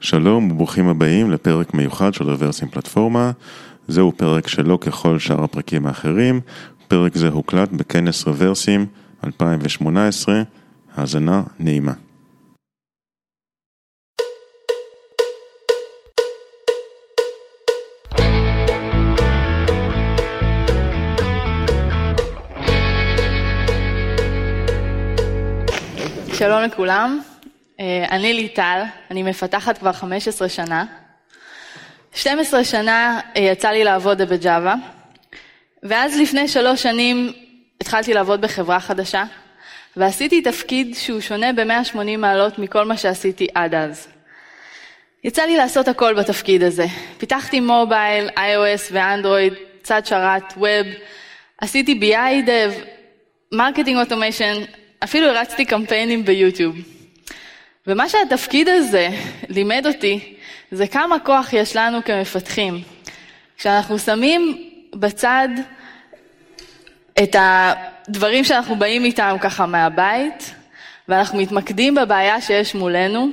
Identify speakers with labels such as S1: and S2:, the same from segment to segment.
S1: שלום וברוכים הבאים לפרק מיוחד של רוורסים פלטפורמה. זהו פרק שלא ככל שאר הפרקים האחרים. פרק זה הוקלט בכנס רוורסים 2018. האזנה נעימה.
S2: שלום לכולם, אני ליטל, אני מפתחת כבר 15 שנה. 12 שנה אה, יצא לי לעבוד בג'אווה, ואז לפני שלוש שנים התחלתי לעבוד בחברה חדשה, ועשיתי תפקיד שהוא שונה ב-180 מעלות מכל מה שעשיתי עד אז. יצא לי לעשות הכל בתפקיד הזה. פיתחתי מובייל, iOS ואנדרואיד, צד שרת, ווב, עשיתי BI dev, marketing automation, אפילו הרצתי קמפיינים ביוטיוב. ומה שהתפקיד הזה לימד אותי, זה כמה כוח יש לנו כמפתחים. כשאנחנו שמים בצד את הדברים שאנחנו באים איתם ככה מהבית, ואנחנו מתמקדים בבעיה שיש מולנו,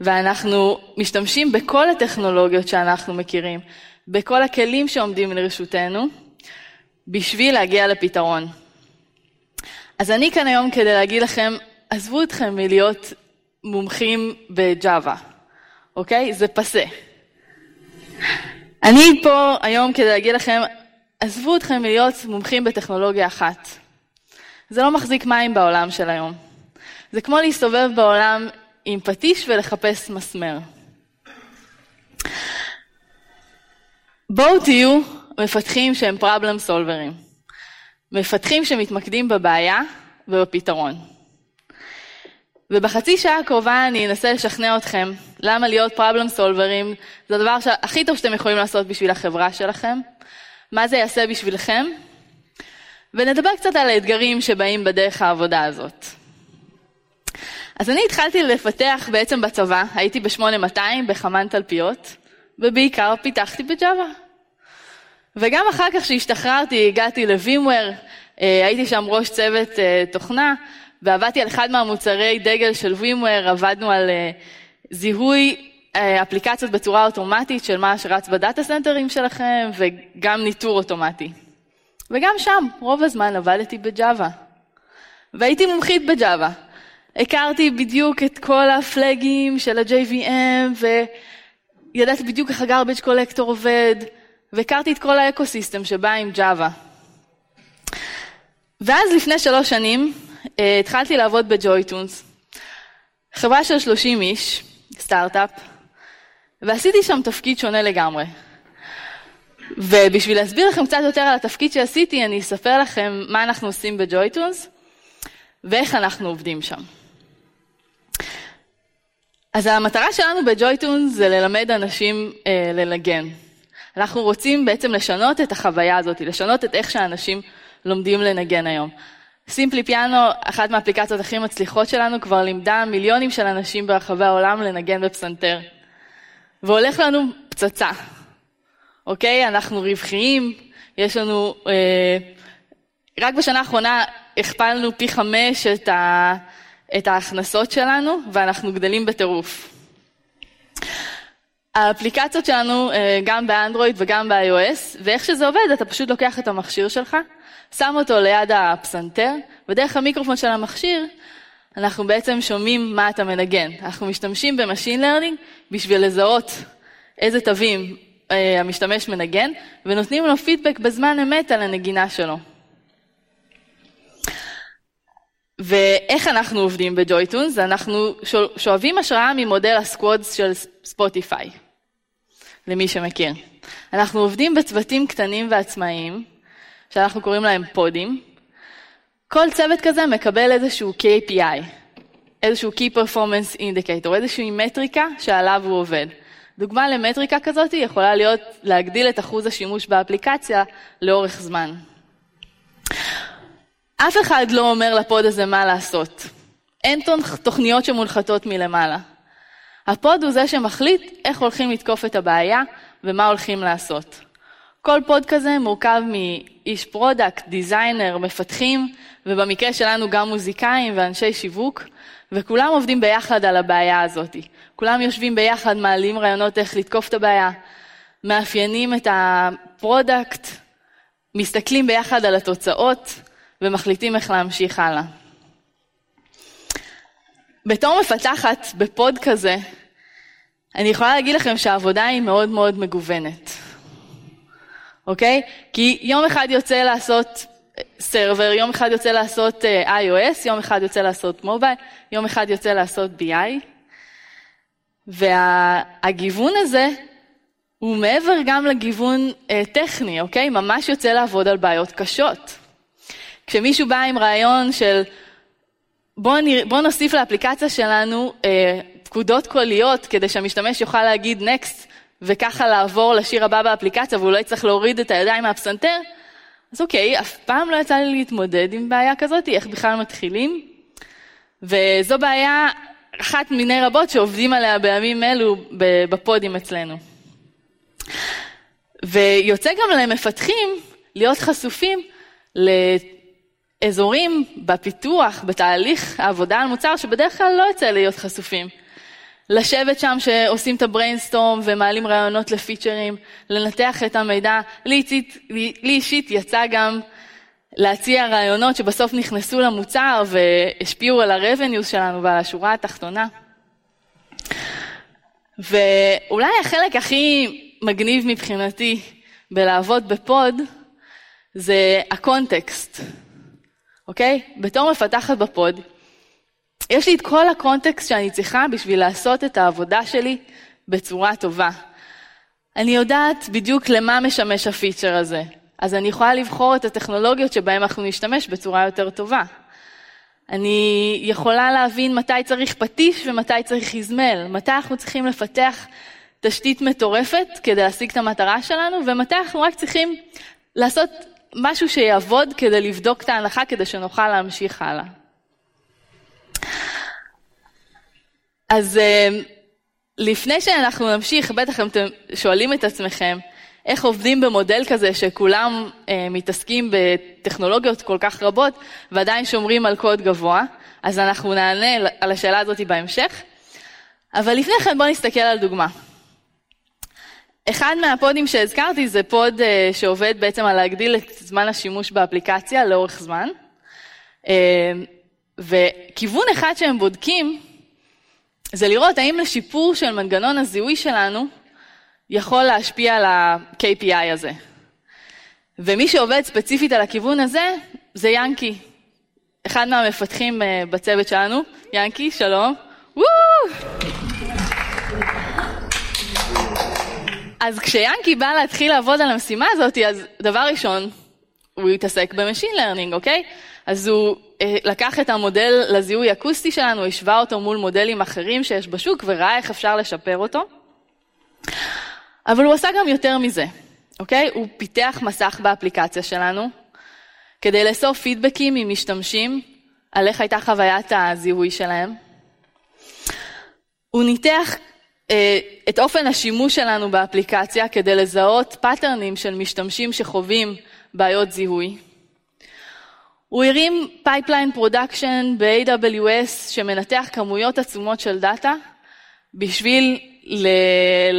S2: ואנחנו משתמשים בכל הטכנולוגיות שאנחנו מכירים, בכל הכלים שעומדים לרשותנו, בשביל להגיע לפתרון. אז אני כאן היום כדי להגיד לכם, עזבו אתכם מלהיות מומחים בג'אווה, אוקיי? זה פסה. אני פה היום כדי להגיד לכם, עזבו אתכם מלהיות מומחים בטכנולוגיה אחת. זה לא מחזיק מים בעולם של היום. זה כמו להסתובב בעולם עם פטיש ולחפש מסמר. בואו תהיו מפתחים שהם פרבלם סולברים. מפתחים שמתמקדים בבעיה ובפתרון. ובחצי שעה הקרובה אני אנסה לשכנע אתכם למה להיות פרבלם סולברים זה הדבר הכי טוב שאתם יכולים לעשות בשביל החברה שלכם, מה זה יעשה בשבילכם, ונדבר קצת על האתגרים שבאים בדרך העבודה הזאת. אז אני התחלתי לפתח בעצם בצבא, הייתי ב-8200 בחמן תלפיות, ובעיקר פיתחתי בג'אווה. וגם אחר כך שהשתחררתי הגעתי לווימוור, אה, הייתי שם ראש צוות אה, תוכנה, ועבדתי על אחד מהמוצרי דגל של וימוור, עבדנו על uh, זיהוי uh, אפליקציות בצורה אוטומטית של מה שרץ בדאטה סנטרים שלכם, וגם ניטור אוטומטי. וגם שם, רוב הזמן עבדתי בג'אווה. והייתי מומחית בג'אווה. הכרתי בדיוק את כל ה flags של ה-JVM, וידעתי בדיוק איך ה garbage collector עובד, והכרתי את כל ה ecosystem שבא עם Java. ואז לפני שלוש שנים התחלתי לעבוד ב JoyTunes, חברה של 30 איש, סטארט-אפ, ועשיתי שם תפקיד שונה לגמרי. ובשביל להסביר לכם קצת יותר על התפקיד שעשיתי, אני אספר לכם מה אנחנו עושים ב JoyTunes ואיך אנחנו עובדים שם. אז המטרה שלנו בג'ויטונס זה ללמד אנשים אה, לנגן. אנחנו רוצים בעצם לשנות את החוויה הזאת, לשנות את איך שאנשים לומדים לנגן היום. סימפלי פיאנו, אחת מהאפליקציות הכי מצליחות שלנו, כבר לימדה מיליונים של אנשים ברחבי העולם לנגן בפסנתר. והולך לנו פצצה, אוקיי? אנחנו רווחיים, יש לנו... אה, רק בשנה האחרונה הכפלנו פי חמש את, ה, את ההכנסות שלנו, ואנחנו גדלים בטירוף. האפליקציות שלנו אה, גם באנדרואיד וגם ב-iOS, ואיך שזה עובד, אתה פשוט לוקח את המכשיר שלך, שם אותו ליד הפסנתר, ודרך המיקרופון של המכשיר, אנחנו בעצם שומעים מה אתה מנגן. אנחנו משתמשים ב machine learning בשביל לזהות איזה תווים אה, המשתמש מנגן, ונותנים לו פידבק בזמן אמת על הנגינה שלו. ואיך אנחנו עובדים ב JoyTunes? אנחנו שואבים השראה ממודל ה squads של ספוטיפיי, למי שמכיר. אנחנו עובדים בצוותים קטנים ועצמאיים, שאנחנו קוראים להם פודים. כל צוות כזה מקבל איזשהו KPI, איזשהו Key Performance Indicator, איזושהי מטריקה שעליו הוא עובד. דוגמה למטריקה כזאת יכולה להיות להגדיל את אחוז השימוש באפליקציה לאורך זמן. אף אחד לא אומר ל pod הזה מה לעשות. אין תוכניות שמונחתות מלמעלה. ה pod הוא זה שמחליט איך הולכים לתקוף את הבעיה ומה הולכים לעשות. כל pod כזה מורכב מאיש product, designer, מפתחים, ובמקרה שלנו גם מוזיקאים ואנשי שיווק, וכולם עובדים ביחד על הבעיה הזאת. כולם יושבים ביחד, מעלים רעיונות איך לתקוף את הבעיה, מאפיינים את ה product, מסתכלים ביחד על התוצאות ומחליטים איך להמשיך הלאה. בתור מפתחת ב pod כזה, אני יכולה להגיד לכם שהעבודה היא מאוד מאוד מגוונת, אוקיי? כי יום אחד יוצא לעשות סרבר, יום אחד יוצא לעשות אה, iOS, יום אחד יוצא לעשות מובייל, יום אחד יוצא לעשות BI. והגיוון הזה הוא מעבר גם לגיוון אה, טכני, אוקיי? ממש יוצא לעבוד על בעיות קשות. כשמישהו בא עם רעיון של בוא, נרא, בוא נוסיף לאפליקציה שלנו אה, פקודות קוליות כדי שהמשתמש יוכל להגיד Next וככה לעבור לשיר הבא באפליקציה והוא לא יצטרך להוריד את הידיים מהפסנתר, אז אוקיי, אף פעם לא יצא לי להתמודד עם בעיה כזאת, איך בכלל מתחילים? וזו בעיה אחת מיני רבות שעובדים עליה בימים אלו בפודים אצלנו. ויוצא גם למפתחים להיות חשופים לאזורים בפיתוח, בתהליך העבודה על מוצר, שבדרך כלל לא יוצא להיות חשופים. לשבת שם שעושים את ה brainstorm ומעלים רעיונות לפיצ'רים, לנתח את המידע. לי לי, לי אישית יצא גם להציע רעיונות שבסוף נכנסו למוצר והשפיעו על ה-revenue שלנו ועל השורה התחתונה. ואולי החלק הכי מגניב מבחינתי בלעבוד ב pod זה ה context, אוקיי? בתור מפתחת ב pod, יש לי את כל הקונטקסט שאני צריכה בשביל לעשות את העבודה שלי בצורה טובה. אני יודעת בדיוק למה משמש הפיצ'ר הזה, אז אני יכולה לבחור את הטכנולוגיות שבהן אנחנו נשתמש בצורה יותר טובה. אני יכולה להבין מתי צריך פטיש ומתי צריך איזמל, מתי אנחנו צריכים לפתח תשתית מטורפת כדי להשיג את המטרה שלנו, ומתי אנחנו רק צריכים לעשות משהו שיעבוד כדי לבדוק את ההנחה כדי שנוכל להמשיך הלאה. אז אה, לפני שאנחנו נמשיך, בטח אתם שואלים את עצמכם, איך עובדים במודל כזה שכולם אה, מתעסקים בטכנולוגיות כל כך רבות ועדיין שומרים על קוד גבוה, אז אנחנו נענה על השאלה הזאת בהמשך. אבל לפני כן בואו נסתכל על דוגמה. אחד מהפודים שהזכרתי זה פוד אה, שעובד בעצם על להגדיל את זמן השימוש באפליקציה לאורך זמן. אה, וכיוון אחד שהם בודקים זה לראות האם לשיפור של מנגנון הזיהוי שלנו יכול להשפיע על ה-KPI הזה. ומי שעובד ספציפית על הכיוון הזה זה ינקי, אחד מהמפתחים אה, בצוות שלנו. ינקי, שלום. אז כשיאנקי בא להתחיל לעבוד על המשימה הזאת, אז דבר ראשון, הוא התעסק ב machine learning, אוקיי? אז הוא אה, לקח את המודל לזיהוי אקוסטי שלנו, השווה אותו מול מודלים אחרים שיש בשוק וראה איך אפשר לשפר אותו. אבל הוא עשה גם יותר מזה, אוקיי? הוא פיתח מסך באפליקציה שלנו כדי לאסוף פידבקים ממשתמשים על איך הייתה חוויית הזיהוי שלהם. הוא ניתח את אופן השימוש שלנו באפליקציה כדי לזהות patternים של משתמשים שחווים בעיות זיהוי. הוא הרים pipeline production ב-AWS שמנתח כמויות עצומות של דאטה בשביל ל-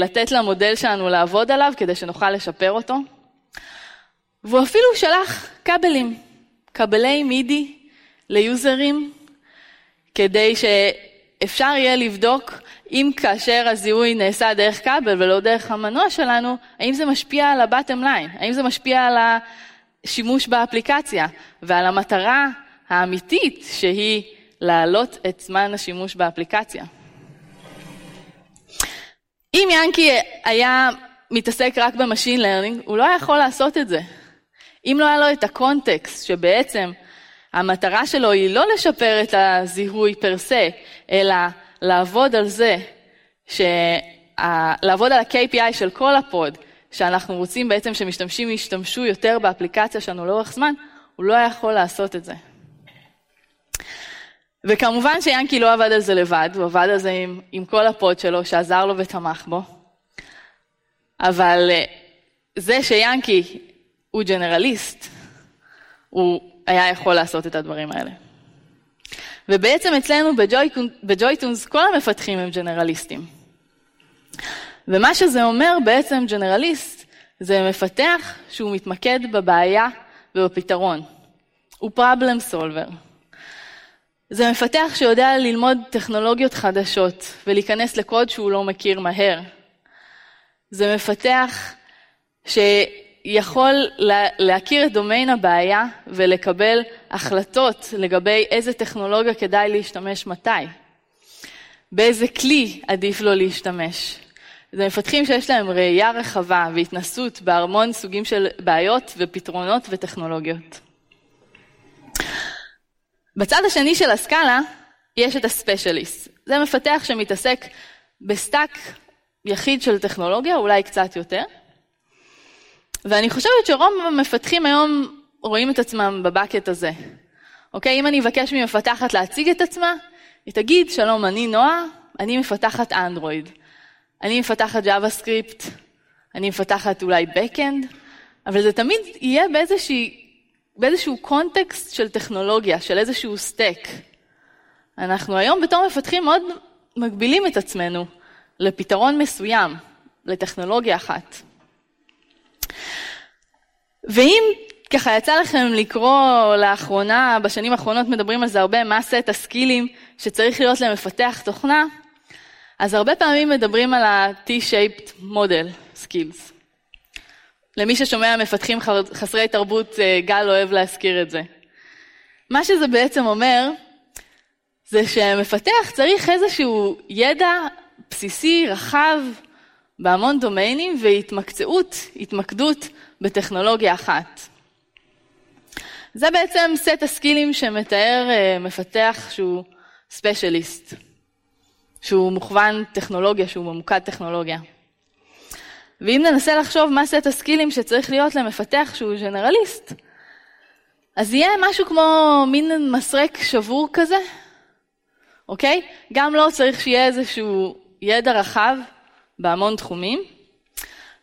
S2: לתת למודל שלנו לעבוד עליו כדי שנוכל לשפר אותו. והוא אפילו שלח כבלים, כבלי MIDI ל users, כדי שאפשר יהיה לבדוק אם כאשר הזיהוי נעשה דרך כבל ולא דרך המנוע שלנו, האם זה משפיע על ה-bottom line, האם זה משפיע על השימוש באפליקציה ועל המטרה האמיתית שהיא להעלות את זמן השימוש באפליקציה. אם יאנקי היה מתעסק רק ב machine learning, הוא לא היה יכול לעשות את זה. אם לא היה לו את ה context שבעצם המטרה שלו היא לא לשפר את הזיהוי per se, אלא לעבוד על זה, ש... לעבוד על ה-KPI של כל ה pod, שאנחנו רוצים בעצם שמשתמשים ישתמשו יותר באפליקציה שלנו לאורך זמן, הוא לא יכול לעשות את זה. וכמובן שיאנקי לא עבד על זה לבד, הוא עבד על זה עם, עם כל ה pod שלו, שעזר לו ותמך בו. אבל אה, זה שיאנקי הוא generalist, הוא היה יכול לעשות את הדברים האלה. ובעצם אצלנו ב JoyTunes כל המפתחים הם generalistים. ומה שזה אומר בעצם ג'נרליסט, זה מפתח שהוא מתמקד בבעיה ובפתרון. הוא problem solver. זה מפתח שיודע ללמוד טכנולוגיות חדשות ולהיכנס לקוד שהוא לא מכיר מהר. זה מפתח שיכול להכיר את דומיין הבעיה ולקבל החלטות לגבי איזה טכנולוגיה כדאי להשתמש מתי. באיזה כלי עדיף לו להשתמש. זה מפתחים שיש להם ראייה רחבה והתנסות בהמון סוגים של בעיות ופתרונות וטכנולוגיות. בצד השני של הסקאלה יש את ה specialist. זה מפתח שמתעסק ב stack יחיד של טכנולוגיה, אולי קצת יותר. ואני חושבת שרוב המפתחים היום רואים את עצמם ב bucket הזה. אוקיי, אם אני אבקש ממפתחת להציג את עצמה, היא תגיד, שלום, אני נועה, אני מפתחת אנדרואיד. אני מפתחת JavaScript, אני מפתחת אולי backend, אבל זה תמיד יהיה באיזושהי באיזשהו context של טכנולוגיה, של איזשהו stack. אנחנו היום בתור מפתחים מאוד מגבילים את עצמנו לפתרון מסוים, לטכנולוגיה אחת. ואם ככה יצא לכם לקרוא לאחרונה, בשנים האחרונות מדברים על זה הרבה, מה סט הסקילים שצריך להיות למפתח תוכנה, אז הרבה פעמים מדברים על ה-T-shaped model skills. למי ששומע מפתחים חסרי תרבות, אה, גל אוהב להזכיר את זה. מה שזה בעצם אומר, זה שמפתח צריך איזשהו ידע בסיסי, רחב, בהמון דומיינים, והתמקצעות, התמקדות בטכנולוגיה אחת. זה בעצם סט הסקילים שמתאר אה, מפתח שהוא ספיישליסט, שהוא מוכוון טכנולוגיה, שהוא ממוקד טכנולוגיה. ואם ננסה לחשוב מה סט הסקילים שצריך להיות למפתח שהוא ג'נרליסט, אז יהיה משהו כמו מין מסרק שבור כזה, אוקיי? גם לא צריך שיהיה איזשהו ידע רחב בהמון תחומים,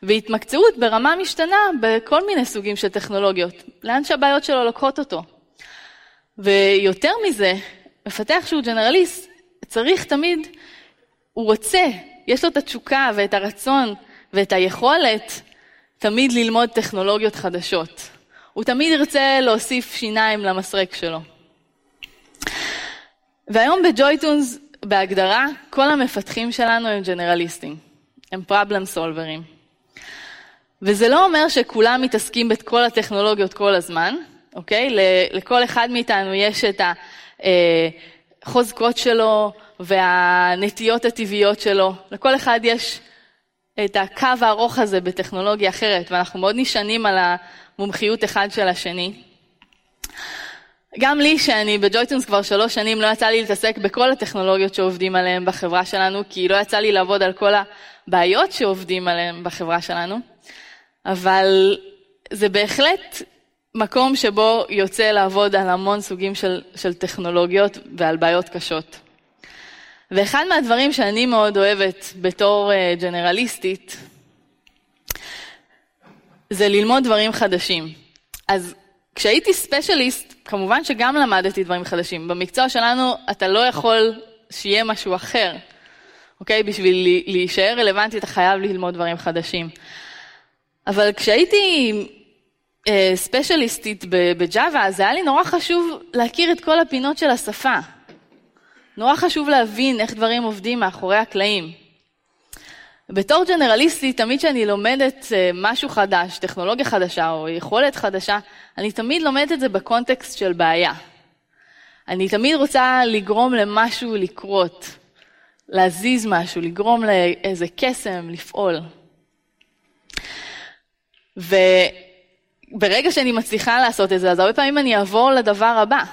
S2: והתמקצעות ברמה משתנה בכל מיני סוגים של טכנולוגיות, לאן שהבעיות שלו לוקחות אותו. ויותר מזה, מפתח שהוא ג'נרליסט, צריך תמיד, הוא רוצה, יש לו את התשוקה ואת הרצון ואת היכולת תמיד ללמוד טכנולוגיות חדשות. הוא תמיד ירצה להוסיף שיניים למסרק שלו. והיום בג'ויטונס, בהגדרה, כל המפתחים שלנו הם ג'נרליסטים, הם פרבלם סולברים. וזה לא אומר שכולם מתעסקים בכל הטכנולוגיות כל הזמן, אוקיי? לכל אחד מאיתנו יש את החוזקות שלו והנטיות הטבעיות שלו, לכל אחד יש את הקו הארוך הזה בטכנולוגיה אחרת, ואנחנו מאוד נשענים על המומחיות אחד של השני. גם לי, שאני בג'ויטונס כבר שלוש שנים, לא יצא לי להתעסק בכל הטכנולוגיות שעובדים עליהן בחברה שלנו, כי לא יצא לי לעבוד על כל הבעיות שעובדים עליהן בחברה שלנו, אבל זה בהחלט מקום שבו יוצא לעבוד על המון סוגים של, של טכנולוגיות ועל בעיות קשות. ואחד מהדברים שאני מאוד אוהבת בתור אה, ג'נרליסטית, זה ללמוד דברים חדשים. אז כשהייתי ספיישליסט, כמובן שגם למדתי דברים חדשים. במקצוע שלנו אתה לא יכול שיהיה משהו אחר, אוקיי? בשביל להישאר רלוונטי אתה חייב ללמוד דברים חדשים. אבל כשהייתי אה, ספיישליסטית בג'אווה, אז היה לי נורא חשוב להכיר את כל הפינות של השפה. נורא חשוב להבין איך דברים עובדים מאחורי הקלעים. בתור ג'נרליסטית, תמיד כשאני לומדת אה, משהו חדש, טכנולוגיה חדשה או יכולת חדשה, אני תמיד לומדת את זה בקונטקסט של בעיה. אני תמיד רוצה לגרום למשהו לקרות, להזיז משהו, לגרום לאיזה קסם לפעול. וברגע שאני מצליחה לעשות את זה, אז הרבה פעמים אני אעבור לדבר הבא.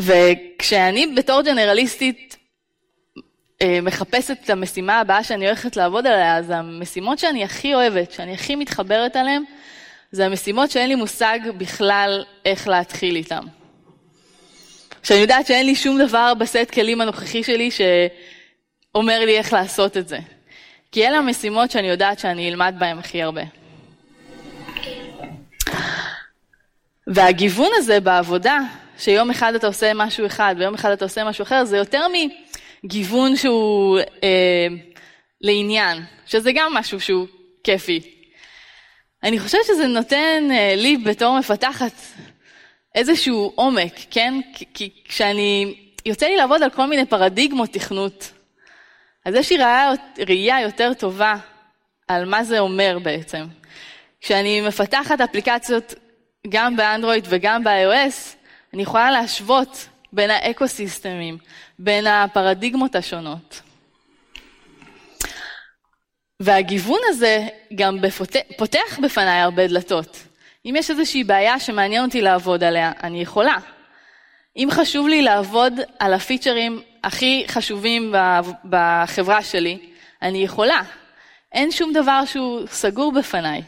S2: וכשאני בתור ג'נרליסטית אה, מחפשת את המשימה הבאה שאני הולכת לעבוד עליה, אז המשימות שאני הכי אוהבת, שאני הכי מתחברת עליהן, זה המשימות שאין לי מושג בכלל איך להתחיל איתן. שאני יודעת שאין לי שום דבר בסט כלים הנוכחי שלי שאומר לי איך לעשות את זה. כי אלה המשימות שאני יודעת שאני אלמד בהן הכי הרבה. והגיוון הזה בעבודה שיום אחד אתה עושה משהו אחד ויום אחד אתה עושה משהו אחר, זה יותר גיוון שהוא אה, לעניין, שזה גם משהו שהוא כיפי. אני חושבת שזה נותן אה, לי בתור מפתחת איזשהו עומק, כן? כי כשאני, יוצא לי לעבוד על כל מיני פרדיגמות תכנות, אז יש לי ראייה, ראייה יותר טובה על מה זה אומר בעצם. כשאני מפתחת אפליקציות גם באנדרואיד וגם ב-iOS, אני יכולה להשוות בין האקו-סיסטמים, בין הפרדיגמות השונות. והגיוון הזה גם בפות... פותח בפניי הרבה דלתות. אם יש איזושהי בעיה שמעניין אותי לעבוד עליה, אני יכולה. אם חשוב לי לעבוד על הפיצ'רים הכי חשובים בחברה שלי, אני יכולה. אין שום דבר שהוא סגור בפניי.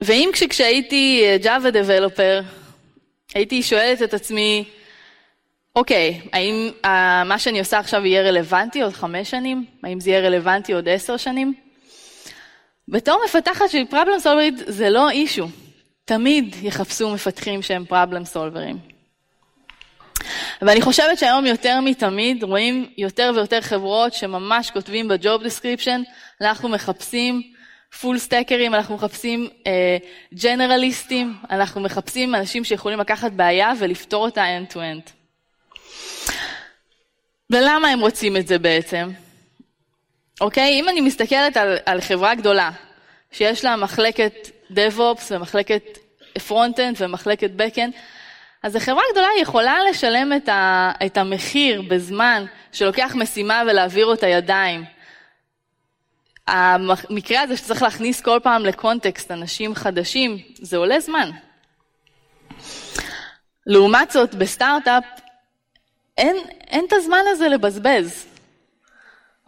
S2: ואם כשהייתי Java Developer, הייתי שואלת את עצמי, אוקיי, האם uh, מה שאני עושה עכשיו יהיה רלוונטי עוד חמש שנים? האם זה יהיה רלוונטי עוד עשר שנים? בתור מפתחת של פרבלם סולברית זה לא אישו. תמיד יחפשו מפתחים שהם פרבלם סולברים. ואני חושבת שהיום יותר מתמיד רואים יותר ויותר חברות שממש כותבים ב job description, אנחנו מחפשים full stackרים, אנחנו מחפשים generalistים, אה, אנחנו מחפשים אנשים שיכולים לקחת בעיה ולפתור אותה end-to-end. ולמה הם רוצים את זה בעצם? אוקיי? אם אני מסתכלת על, על חברה גדולה, שיש לה מחלקת DevOps ומחלקת Frontend ומחלקת Backend, אז החברה הגדולה יכולה לשלם את, ה, את המחיר בזמן שלוקח משימה ולהעביר אותה ידיים. המקרה הזה שצריך להכניס כל פעם ל context אנשים חדשים, זה עולה זמן. לעומת זאת, בסטארט-אפ אין, אין את הזמן הזה לבזבז.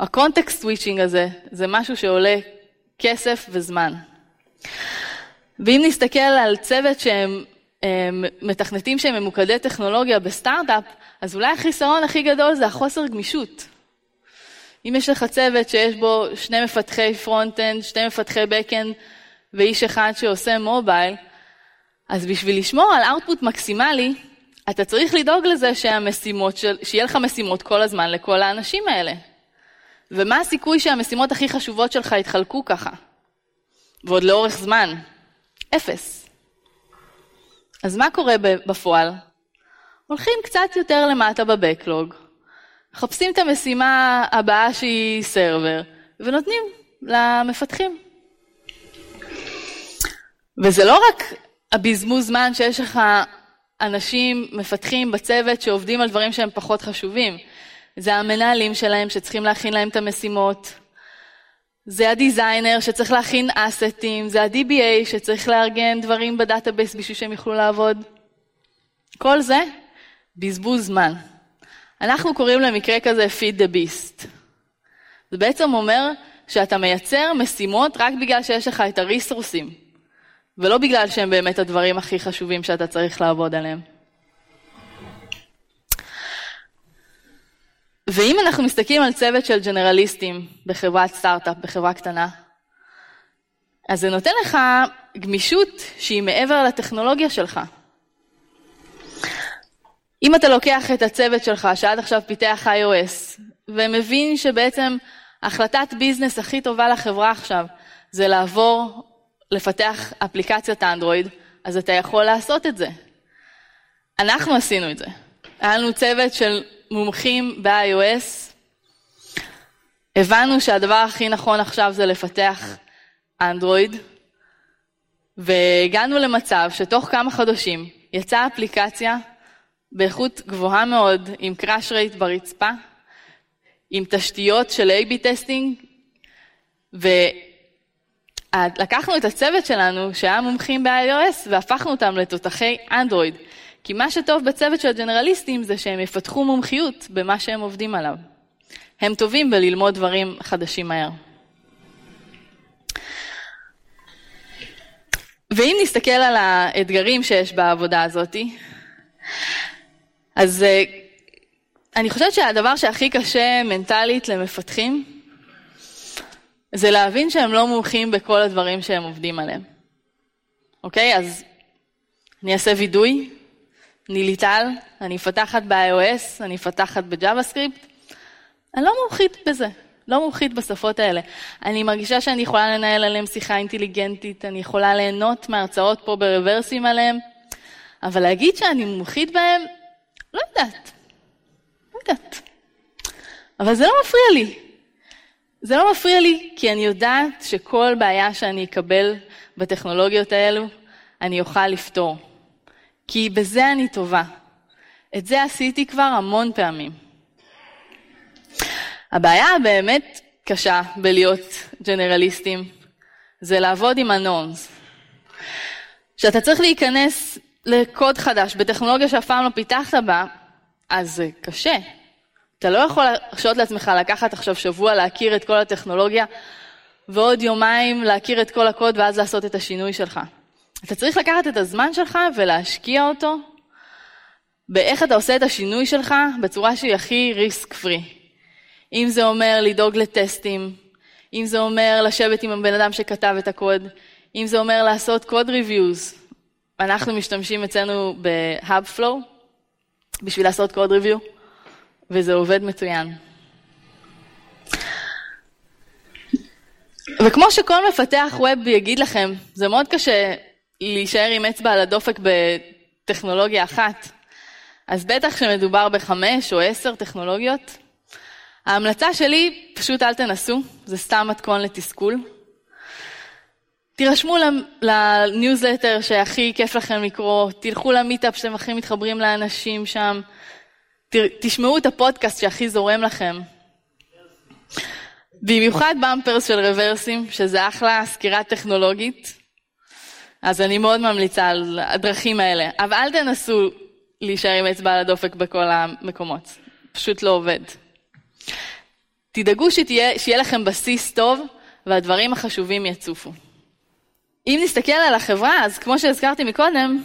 S2: ה context switching הזה זה משהו שעולה כסף וזמן. ואם נסתכל על צוות שהם הם, מתכנתים שהם ממוקדי טכנולוגיה בסטארט-אפ, אז אולי החיסרון הכי גדול זה החוסר גמישות. אם יש לך צוות שיש בו שני מפתחי front-end, שני מפתחי back-end ואיש אחד שעושה mobile, אז בשביל לשמור על output מקסימלי, אתה צריך לדאוג לזה שהמשימות שיהיה לך משימות כל הזמן לכל האנשים האלה. ומה הסיכוי שהמשימות הכי חשובות שלך יתחלקו ככה? ועוד לאורך זמן? אפס. אז מה קורה בפועל? הולכים קצת יותר למטה בבקלוג, מחפשים את המשימה הבאה שהיא סרבר, ונותנים למפתחים. וזה לא רק הבזמוז זמן שיש לך אנשים, מפתחים בצוות שעובדים על דברים שהם פחות חשובים. זה המנהלים שלהם שצריכים להכין להם את המשימות. זה הדיזיינר שצריך להכין assets, זה ה-DBA שצריך לארגן דברים ב database בשביל שהם יוכלו לעבוד. כל זה בזבוז זמן. אנחנו קוראים למקרה כזה feed the beast. זה בעצם אומר שאתה מייצר משימות רק בגלל שיש לך את הריסורסים. ולא בגלל שהם באמת הדברים הכי חשובים שאתה צריך לעבוד עליהם. ואם אנחנו מסתכלים על צוות של ג'נרליסטים בחברת סטארט-אפ, בחברה קטנה, אז זה נותן לך גמישות שהיא מעבר לטכנולוגיה שלך. אם אתה לוקח את הצוות שלך שעד עכשיו פיתח iOS, ומבין שבעצם החלטת ביזנס הכי טובה לחברה עכשיו זה לעבור לפתח אפליקציית אנדרואיד, אז אתה יכול לעשות את זה. אנחנו עשינו את זה. היה לנו צוות של מומחים ב-iOS, הבנו שהדבר הכי נכון עכשיו זה לפתח אנדרואיד, והגענו למצב שתוך כמה חודשים יצאה אפליקציה באיכות גבוהה מאוד, עם crash rate ברצפה, עם תשתיות של A-B testing, לקחנו את הצוות שלנו, שהיה מומחים ב-iOS, והפכנו אותם לתותחי אנדרואיד. כי מה שטוב בצוות של הג'נרליסטים זה שהם יפתחו מומחיות במה שהם עובדים עליו. הם טובים בללמוד דברים חדשים מהר. ואם נסתכל על האתגרים שיש בעבודה הזאת, אז אה, אני חושבת שהדבר שהכי קשה מנטלית למפתחים, זה להבין שהם לא מומחים בכל הדברים שהם עובדים עליהם. אוקיי? אז אני אעשה וידוי. אני ליטל, אני מפתחת ב-iOS, אני מפתחת ב-JavaScript, אני לא מומחית בזה, לא מומחית בשפות האלה. אני מרגישה שאני יכולה לנהל עליהם שיחה אינטליגנטית, אני יכולה ליהנות מהרצאות פה ברוורסים עליהם, אבל להגיד שאני מומחית בהם, לא יודעת. לא יודעת. אבל זה לא מפריע לי. זה לא מפריע לי כי אני יודעת שכל בעיה שאני אקבל בטכנולוגיות האלו, אני אוכל לפתור. כי בזה אני טובה. את זה עשיתי כבר המון פעמים. הבעיה הבאמת קשה בלהיות ג'נרליסטים זה לעבוד עם הנורמס. כשאתה צריך להיכנס לקוד חדש בטכנולוגיה שאף פעם לא פיתחת בה, אז זה קשה. אתה לא יכול להרשות לעצמך לקחת עכשיו שבוע להכיר את כל הטכנולוגיה ועוד יומיים להכיר את כל הקוד ואז לעשות את השינוי שלך. אתה צריך לקחת את הזמן שלך ולהשקיע אותו באיך אתה עושה את השינוי שלך בצורה שהיא הכי ריסק פרי. אם זה אומר לדאוג לטסטים, אם זה אומר לשבת עם הבן אדם שכתב את הקוד, אם זה אומר לעשות קוד ריוויוז. אנחנו משתמשים אצלנו ב-Hubflow בשביל לעשות קוד ריוויו, וזה עובד מצוין. וכמו שכל מפתח ווב יגיד לכם, זה מאוד קשה להישאר עם אצבע על הדופק בטכנולוגיה אחת. אז בטח כשמדובר בחמש או עשר טכנולוגיות, ההמלצה שלי, פשוט אל תנסו, זה סתם מתכון לתסכול. תירשמו לניוזלטר שהכי כיף לכם לקרוא, תלכו למיטאפ שאתם הכי מתחברים לאנשים שם, תשמעו את הפודקאסט שהכי זורם לכם. במיוחד במפרס של רוורסים, שזה אחלה סקירה טכנולוגית, אז אני מאוד ממליצה על הדרכים האלה. אבל אל תנסו להישאר עם אצבע על הדופק בכל המקומות, פשוט לא עובד. תדאגו שתהיה, שיהיה לכם בסיס טוב והדברים החשובים יצופו. אם נסתכל על החברה, אז כמו שהזכרתי מקודם,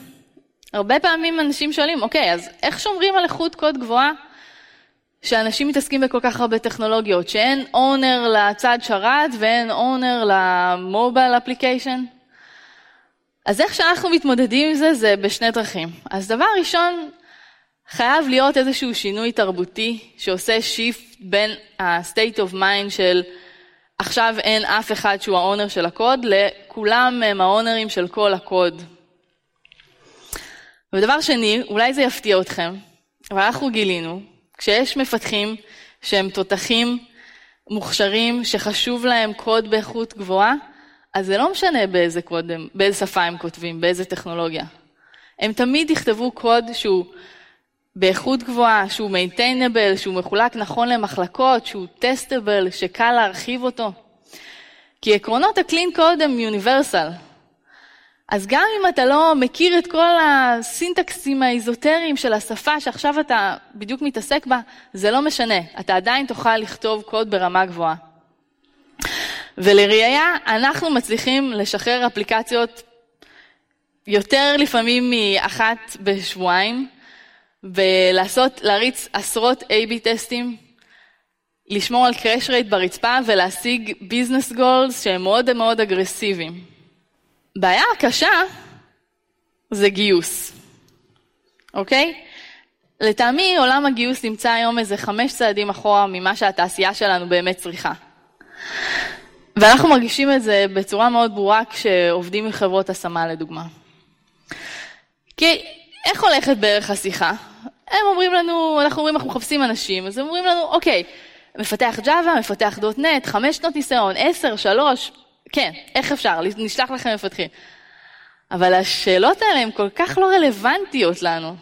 S2: הרבה פעמים אנשים שואלים, אוקיי, אז איך שומרים על איכות קוד גבוהה כשאנשים מתעסקים בכל כך הרבה טכנולוגיות, שאין owner לצד שרת ואין owner ל mobile application? אז איך שאנחנו מתמודדים עם זה, זה בשני דרכים. אז דבר ראשון, חייב להיות איזשהו שינוי תרבותי שעושה shift בין ה-state of mind של עכשיו אין אף אחד שהוא ה owner של הקוד, לכולם הם האונרים של כל הקוד. ודבר שני, אולי זה יפתיע אתכם, אבל אנחנו גילינו, כשיש מפתחים שהם תותחים מוכשרים, שחשוב להם קוד באיכות גבוהה, אז זה לא משנה באיזה, קוד, באיזה שפה הם כותבים, באיזה טכנולוגיה. הם תמיד יכתבו קוד שהוא באיכות גבוהה, שהוא מיינטיינבל, שהוא מחולק נכון למחלקות, שהוא טסטבל, שקל להרחיב אותו. כי עקרונות הקלין קוד הם יוניברסל. אז גם אם אתה לא מכיר את כל הסינטקסים האיזוטריים של השפה שעכשיו אתה בדיוק מתעסק בה, זה לא משנה, אתה עדיין תוכל לכתוב קוד ברמה גבוהה. ולראיה, אנחנו מצליחים לשחרר אפליקציות יותר לפעמים מאחת בשבועיים, ולעשות, להריץ עשרות A-B טסטים, לשמור על crash rate ברצפה ולהשיג business goals שהם מאוד מאוד אגרסיביים. בעיה קשה זה גיוס, אוקיי? לטעמי עולם הגיוס נמצא היום איזה חמש צעדים אחורה ממה שהתעשייה שלנו באמת צריכה. ואנחנו מרגישים את זה בצורה מאוד ברורה כשעובדים עם חברות השמה לדוגמה. כי איך הולכת בערך השיחה? הם אומרים לנו, אנחנו אומרים, אנחנו מחפשים אנשים, אז הם אומרים לנו, אוקיי, מפתח ג'אווה, מפתח דוטנט, חמש שנות ניסיון, עשר, שלוש, כן, איך אפשר, נשלח לכם מפתחים. אבל השאלות האלה הן כל כך לא רלוונטיות לנו.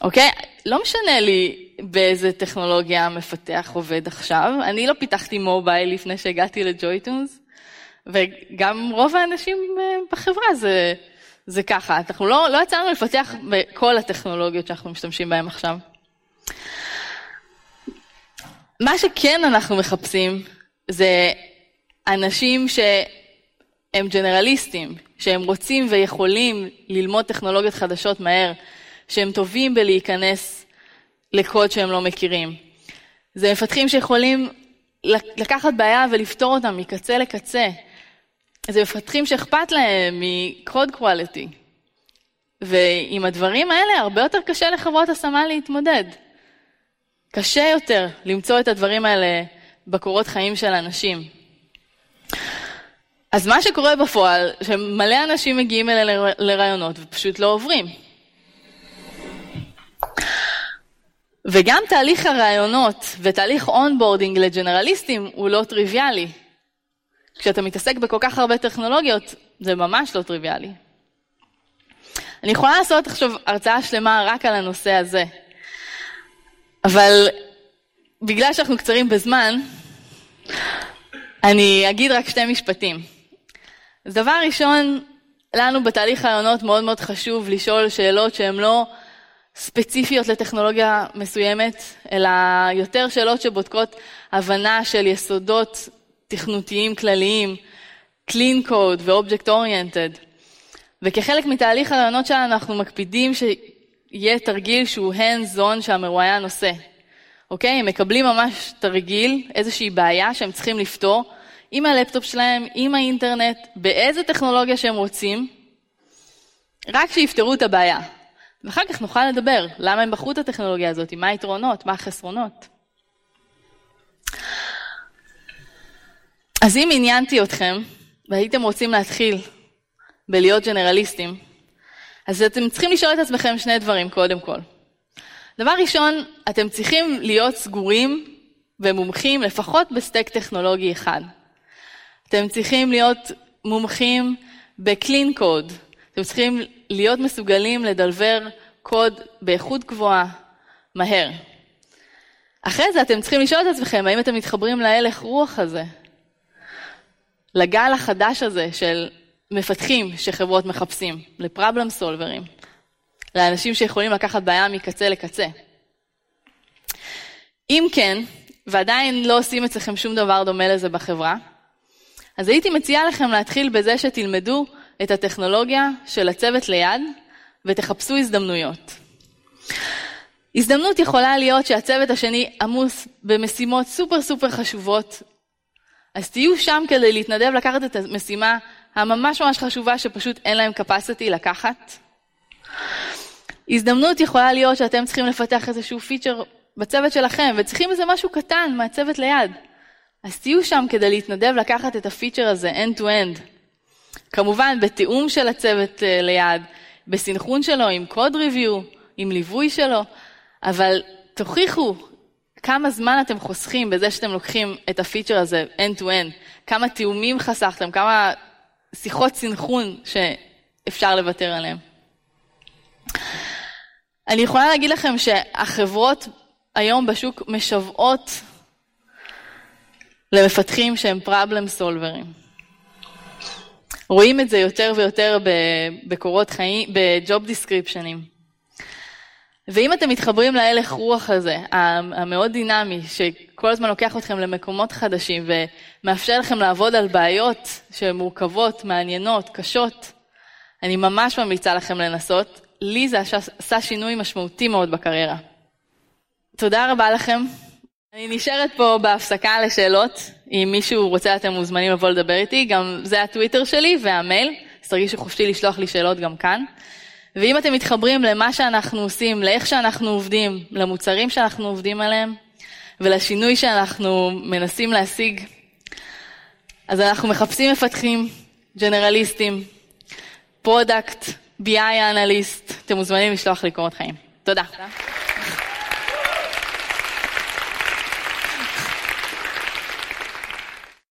S2: אוקיי? לא משנה לי באיזה טכנולוגיה המפתח עובד עכשיו. אני לא פיתחתי מובייל לפני שהגעתי לג'ויטונס, וגם רוב האנשים אה, בחברה זה, זה ככה. אנחנו לא, לא יצאנו לפתח בכל הטכנולוגיות שאנחנו משתמשים בהן עכשיו. מה שכן אנחנו מחפשים זה אנשים שהם ג'נרליסטים, שהם רוצים ויכולים ללמוד טכנולוגיות חדשות מהר, שהם טובים בלהיכנס לקוד שהם לא מכירים. זה מפתחים שיכולים לקחת בעיה ולפתור אותה מקצה לקצה. זה מפתחים שאכפת להם מקוד קואליטי. ועם הדברים האלה הרבה יותר קשה לחברות השמה להתמודד. קשה יותר למצוא את הדברים האלה בקורות חיים של אנשים. אז מה שקורה בפועל, שמלא אנשים מגיעים אלינו לראיונות ופשוט לא עוברים. וגם תהליך הראיונות ותהליך onboarding לג'נרליסטים הוא לא טריוויאלי. כשאתה מתעסק בכל כך הרבה טכנולוגיות, זה ממש לא טריוויאלי. אני יכולה לעשות עכשיו הרצאה שלמה רק על הנושא הזה, אבל בגלל שאנחנו קצרים בזמן, אני אגיד רק שתי משפטים. דבר ראשון, לנו בתהליך רעיונות מאוד מאוד חשוב לשאול שאלות שהן לא ספציפיות לטכנולוגיה מסוימת, אלא יותר שאלות שבודקות הבנה של יסודות תכנותיים כלליים, clean code ו-object oriented. וכחלק מתהליך הרעיונות שלנו אנחנו מקפידים שיהיה תרגיל שהוא hands on שהמרואיין עושה. אוקיי? הם מקבלים ממש תרגיל, איזושהי בעיה שהם צריכים לפתור עם הלפטופ שלהם, עם האינטרנט, באיזה טכנולוגיה שהם רוצים, רק שיפתרו את הבעיה. ואחר כך נוכל לדבר למה הם בחרו את הטכנולוגיה הזאת, מה היתרונות, מה החסרונות. אז אם עניינתי אתכם והייתם רוצים להתחיל בלהיות ג'נרליסטים, אז אתם צריכים לשאול את עצמכם שני דברים קודם כל. דבר ראשון, אתם צריכים להיות סגורים ומומחים לפחות בסטייק טכנולוגי אחד. אתם צריכים להיות מומחים ב-clean code. אתם צריכים להיות מסוגלים לדלבר קוד באיכות גבוהה, מהר. אחרי זה אתם צריכים לשאול את עצמכם האם אתם מתחברים להלך רוח הזה, לגל החדש הזה של מפתחים שחברות מחפשים, לפרבלם סולברים, לאנשים שיכולים לקחת בעיה מקצה לקצה. אם כן, ועדיין לא עושים אצלכם שום דבר דומה לזה בחברה, אז הייתי מציעה לכם להתחיל בזה שתלמדו את הטכנולוגיה של הצוות ליד ותחפשו הזדמנויות. הזדמנות יכולה להיות שהצוות השני עמוס במשימות סופר סופר חשובות, אז תהיו שם כדי להתנדב לקחת את המשימה הממש ממש חשובה שפשוט אין להם capacity לקחת. הזדמנות יכולה להיות שאתם צריכים לפתח איזשהו פיצ'ר בצוות שלכם וצריכים איזה משהו קטן מהצוות ליד. אז תהיו שם כדי להתנדב לקחת את הפיצ'ר הזה end to end. כמובן בתיאום של הצוות אה, ליד, בסנכרון שלו עם קוד ריוויו, עם ליווי שלו, אבל תוכיחו כמה זמן אתם חוסכים בזה שאתם לוקחים את הפיצ'ר הזה end to end, כמה תיאומים חסכתם, כמה שיחות סנכרון שאפשר לוותר עליהם. אני יכולה להגיד לכם שהחברות היום בשוק משוועות למפתחים שהם פראבלם סולברים. רואים את זה יותר ויותר בקורות חיים, בג'וב דיסקריפשנים. ואם אתם מתחברים להלך רוח הזה, המאוד דינמי, שכל הזמן לוקח אתכם למקומות חדשים ומאפשר לכם לעבוד על בעיות שהן מורכבות, מעניינות, קשות, אני ממש ממליצה לכם לנסות. לי זה עשה שינוי משמעותי מאוד בקריירה. תודה רבה לכם. אני נשארת פה בהפסקה לשאלות. אם מישהו רוצה, אתם מוזמנים לבוא לדבר איתי. גם זה הטוויטר שלי והמייל, אז תרגישו חופשי לשלוח לי שאלות גם כאן. ואם אתם מתחברים למה שאנחנו עושים, לאיך שאנחנו עובדים, למוצרים שאנחנו עובדים עליהם, ולשינוי שאנחנו מנסים להשיג, אז אנחנו מחפשים מפתחים, ג'נרליסטים, product, BI אנליסט, אתם מוזמנים לשלוח לי קורות חיים. תודה. תודה.